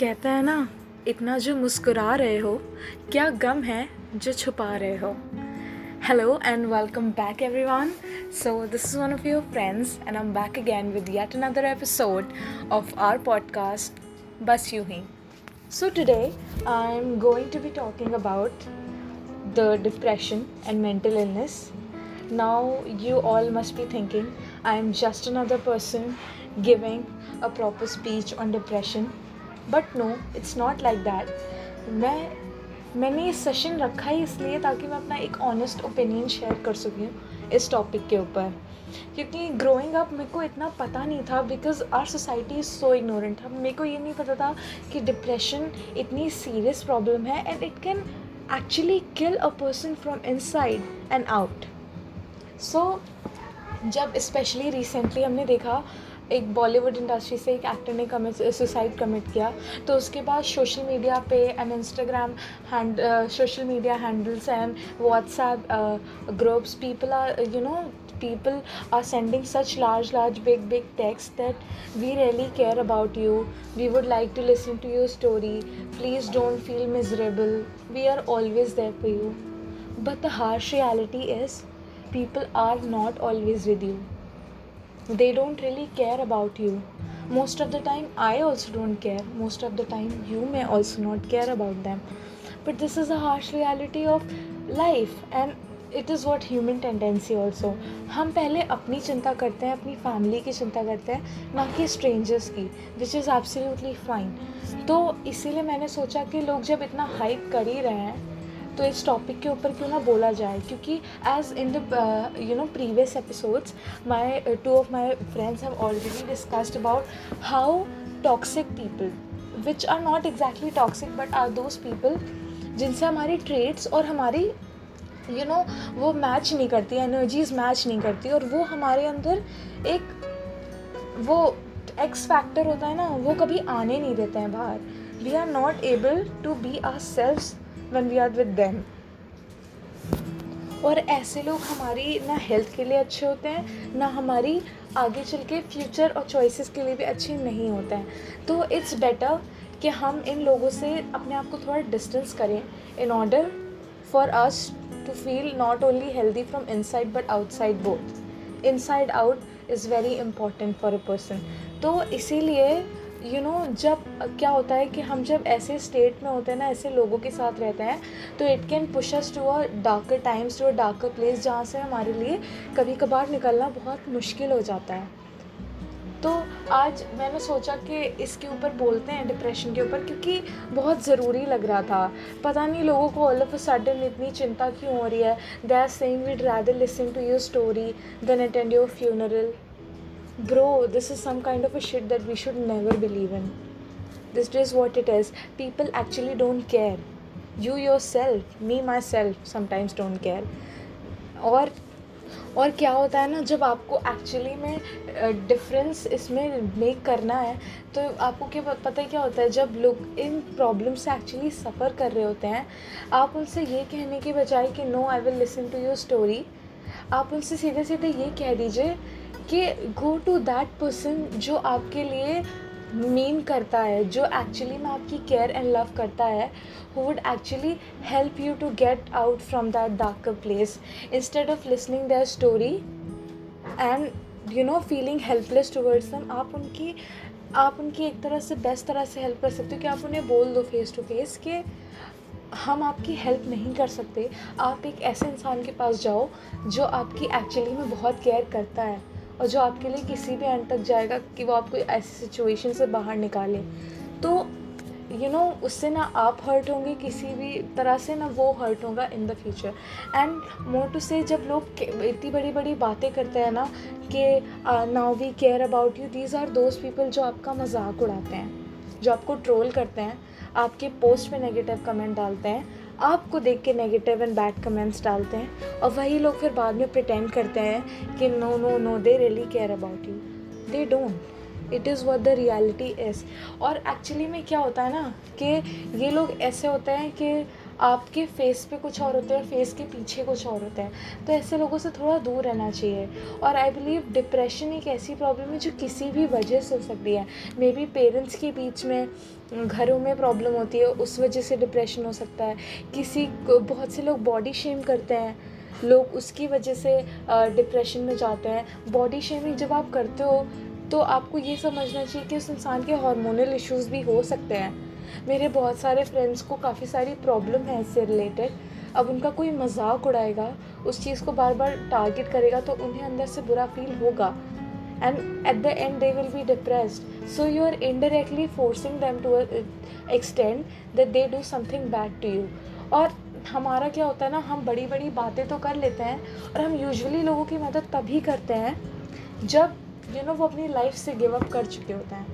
कहते हैं ना, इतना जो मुस्कुरा रहे हो, क्या गम है जो छुपा रहे हो। Hello and welcome back everyone so this is one of your friends and I am back again with yet another episode of our podcast बस यू ही so today I am going to be talking about the depression and mental illness now, you all must be thinking, i am just another person giving a proper speech on depression. But no it's not like that मैं, मैंने ये session रखा ही इसलिए ताकि मैं अपना एक honest opinion share कर सकूँ इस टॉपिक के ऊपर। क्योंकि ग्रोइंग अप मेरे को इतना पता नहीं था because our society is so ignorant अब मेरे को ये नहीं पता था कि डिप्रेशन इतनी सीरियस प्रॉब्लम है and it can actually kill a person from inside and out so जब स्पेशली रिसेंटली हमने देखा एक बॉलीवुड इंडस्ट्री से एक एक्टर ने कमिट सुसाइड कमिट किया। तो उसके बाद सोशल मीडिया पे and Instagram hand social media handles and WhatsApp groups people are you know people are sending such large large big big texts that we really care about you we would like to listen to your story please don't feel miserable we are always there for you but the harsh reality is people are not always with you they don't really care about you most of the time i also don't care most of the time you may also not care about them but this is a harsh reality of life and it is what human tendency also हम पहले अपनी चिंता करते हैं अपनी family की चिंता करते हैं ना कि स्ट्रेंजर्स की विच इज़ एब्सोल्युटली फाइन तो इसीलिए मैंने सोचा कि लोग जब इतना हाइप कर ही रहे हैं तो इस टॉपिक के ऊपर क्यों ना बोला जाए? क्योंकि as in the you know previous episodes my two of my friends have already discussed about how toxic people which are not exactly toxic but are those people जिनसे हमारी ट्रेड्स और हमारी यू नो वो match नहीं करती energies match नहीं करती और वो हमारे अंदर एक, वो एक्स फैक्टर होता है ना, वो कभी आने नहीं देते हैं बाहर। We are not able to be our self one we are with them और ऐसे लोग हमारी ना हेल्थ के लिए अच्छे होते हैं, ना हमारी आगे चल के फ्यूचर और चॉइसेस के लिए भी अच्छे नहीं होते हैं। तो इट्स बेटर कि हम इन लोगों से अपने आप को थोड़ा डिस्टेंस करें in order for us to feel not only healthy from inside but outside both inside out is very important for a person तो इसीलिए यू you नो know, जब क्या होता है कि हम जब ऐसे स्टेट में होते हैं ना ऐसे लोगों के साथ रहते हैं तो it can push us to a darker times to a darker place जहाँ से हमारे लिए कभी कभार निकलना बहुत मुश्किल हो जाता है। तो आज मैंने सोचा कि इसके ऊपर बोलते हैं डिप्रेशन के ऊपर क्योंकि बहुत ज़रूरी लग रहा था। पता नहीं लोगों को ऑल ऑफ़ अ सडन इतनी चिंता क्यों हो रही है? They are saying we'd rather listen to your story than attend your funeral bro this is some kind of a shit that we should never believe in this is what it is people actually don't care you yourself me myself sometimes don't care और और क्या होता है ना जब आपको actually में difference इसमें मेक करना है तो आपको क्या पता है क्या होता है जब लोग इन प्रॉब्लम से एक्चुअली सफ़र कर रहे होते हैं आप उनसे ये कहने के बजाय कि no I will listen to your story आप उनसे सीधे सीधे ये कह दीजिए कि गो टू दैट पर्सन जो आपके लिए मीन करता है, जो एक्चुअली में आपकी केयर एंड लव करता है who would actually help you to get out from that darker place instead of listening their story and you know feeling helpless towards them आप उनकी आप उनकी एक तरह से बेस्ट तरह से हेल्प कर सकते हो कि आप उन्हें बोल दो फेस टू फेस कि हम आपकी हेल्प नहीं कर सकते। आप एक ऐसे इंसान के पास जाओ जो आपकी एक्चुअली में बहुत केयर करता है। और जो आपके लिए किसी भी एंड तक जाएगा कि वो आपको ऐसी सिचुएशन से बाहर निकाले। तो यू you नो know, उससे ना आप हर्ट होंगे किसी भी तरह से ना वो हर्ट होगा in the future and more to say जब लोग इतनी बड़ी बड़ी बातें करते हैं ना कि now we care about you these are those people जो आपका मज़ाक उड़ाते हैं जो आपको ट्रोल करते हैं आपके पोस्ट में नेगेटिव कमेंट डालते हैं। आपको देख के नेगेटिव एंड बैड कमेंट्स डालते हैं और वही लोग फिर बाद में प्रिटेंड करते हैं कि no no no they really care about you they don't it is what the reality is और एक्चुअली में क्या होता है ना कि ये लोग ऐसे होते हैं कि आपके फेस पे कुछ और होता है फेस के पीछे कुछ और होता है। तो ऐसे लोगों से थोड़ा दूर रहना चाहिए। और आई बिलीव डिप्रेशन एक ऐसी प्रॉब्लम है जो किसी भी वजह से हो सकती है। मे बी पेरेंट्स के बीच में, घरों में प्रॉब्लम होती है, उस वजह से डिप्रेशन हो सकता है। किसी बहुत से लोग बॉडी शेम करते हैं। लोग उसकी वजह से डिप्रेशन में जाते हैं। बॉडी शेमिंग जब आप करते हो तो आपको ये समझना चाहिए कि उस इंसान के हार्मोनल इश्यूज़ भी हो सकते हैं। मेरे बहुत सारे फ्रेंड्स को काफ़ी सारी प्रॉब्लम है इससे रिलेटेड अब उनका कोई मज़ाक उड़ाएगा उस चीज़ को बार बार टारगेट करेगा तो उन्हें अंदर से बुरा फील होगा। And at the end they will be depressed so you are indirectly forcing them to extend that they do something bad to you और हमारा क्या होता है ना हम बड़ी बड़ी बातें तो कर लेते हैं और हम यूजुअली लोगों की मदद तभी करते हैं जब यू you नो know, वो अपनी लाइफ से गिव अप कर चुके होते हैं।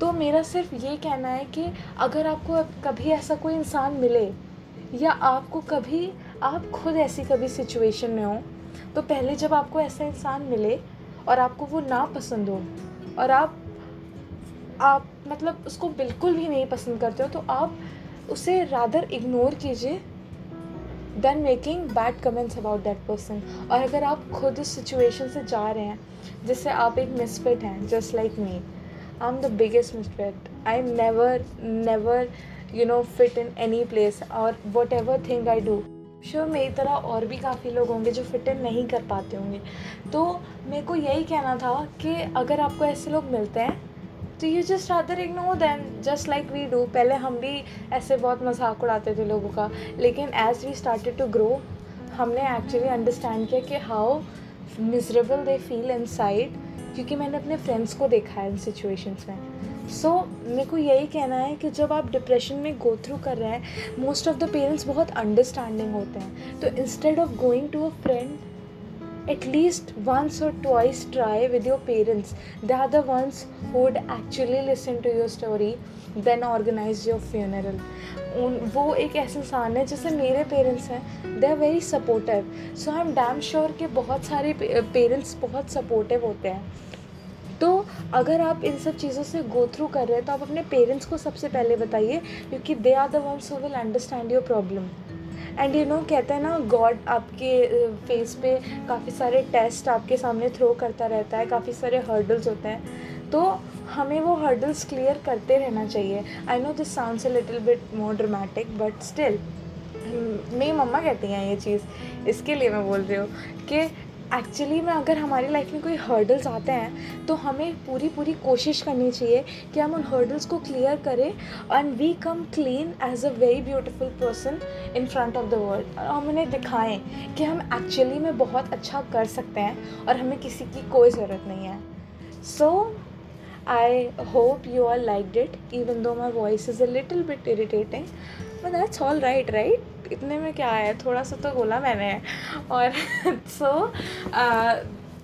तो मेरा सिर्फ़ ये कहना है कि अगर आपको कभी ऐसा कोई इंसान मिले या आपको कभी, आप खुद ऐसी कभी सिचुएशन में हो तो पहले जब आपको ऐसा इंसान मिले और आपको वो ना पसंद हो और आप आप मतलब उसको बिल्कुल भी नहीं पसंद करते हो तो आप उसे रादर इग्नोर कीजिए than making bad comments about that person और अगर आप खुद उस सिचुएशन से जा रहे हैं, जिससे आप एक मिसफिट हैं just like me the biggest misfit I never never you know fit in any place और whatever thing I do sure मेरी तरह और भी काफ़ी लोग होंगे जो फिट इन नहीं कर पाते होंगे। तो मेरे को यही कहना था कि अगर आपको ऐसे लोग मिलते हैं तो you just rather ignore than just like we do पहले हम भी ऐसे बहुत मज़ाक उड़ाते थे लोगों का, लेकिन as we started to grow हमने एक्चुअली अंडरस्टैंड किया कि how miserable they feel inside क्योंकि मैंने अपने फ्रेंड्स को देखा है इन सिचुएशंस में। सो so, मेरे को यही कहना है कि जब आप डिप्रेशन में गो थ्रू कर रहे हैं मोस्ट ऑफ़ द पेरेंट्स बहुत अंडरस्टैंडिंग होते हैं। तो instead of going to a friend at least once or twice try with your parents. They are the ones who would actually listen to your story then organize your funeral. वो एक ऐसे इंसान है जैसे मेरे पेरेंट्स हैं। They are very supportive so I am damn sure कि बहुत सारे पेरेंट्स बहुत सपोर्टिव होते हैं। अगर आप इन सब चीज़ों से गो थ्रू कर रहे हैं तो आप अपने पेरेंट्स को सबसे पहले बताइए, क्योंकि they are the ones who will understand your problem and you know कहते हैं ना गॉड आपके फेस पे काफ़ी सारे टेस्ट आपके सामने थ्रो करता रहता है, काफ़ी सारे हर्डल्स होते हैं। तो हमें वो हर्डल्स क्लियर करते रहना चाहिए। I know this sounds a little bit more dramatic but still मेरी मम्मा कहती हैं ये चीज़, इसके लिए मैं बोल रही हूँ कि एक्चुअली में अगर हमारी लाइफ में कोई हर्डल्स आते हैं तो हमें पूरी पूरी कोशिश करनी चाहिए कि हम उन हर्डल्स को क्लियर करें and we come clean as a very beautiful person in front of the world और हम उन्हें दिखाएँ कि हम एक्चुअली में बहुत अच्छा कर सकते हैं और हमें किसी की कोई ज़रूरत नहीं है। So I hope you are like did even though my voice is a little bit irritating में दैट्स ऑल राइट राइट इतने में क्या आया थोड़ा सा तो बोला मैंने। और so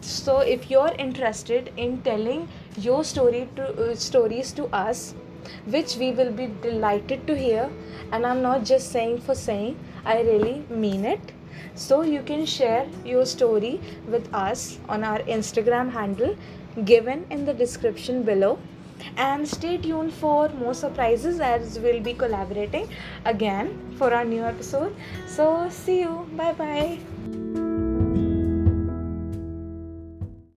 so if you are interested in telling your story to stories to us which we will be delighted to hear and I am not just saying for saying I really mean it so you can share your story with us on our Instagram handle given in the description below and stay tuned for more surprises as we'll be collaborating again for our new episode. So see you. Bye bye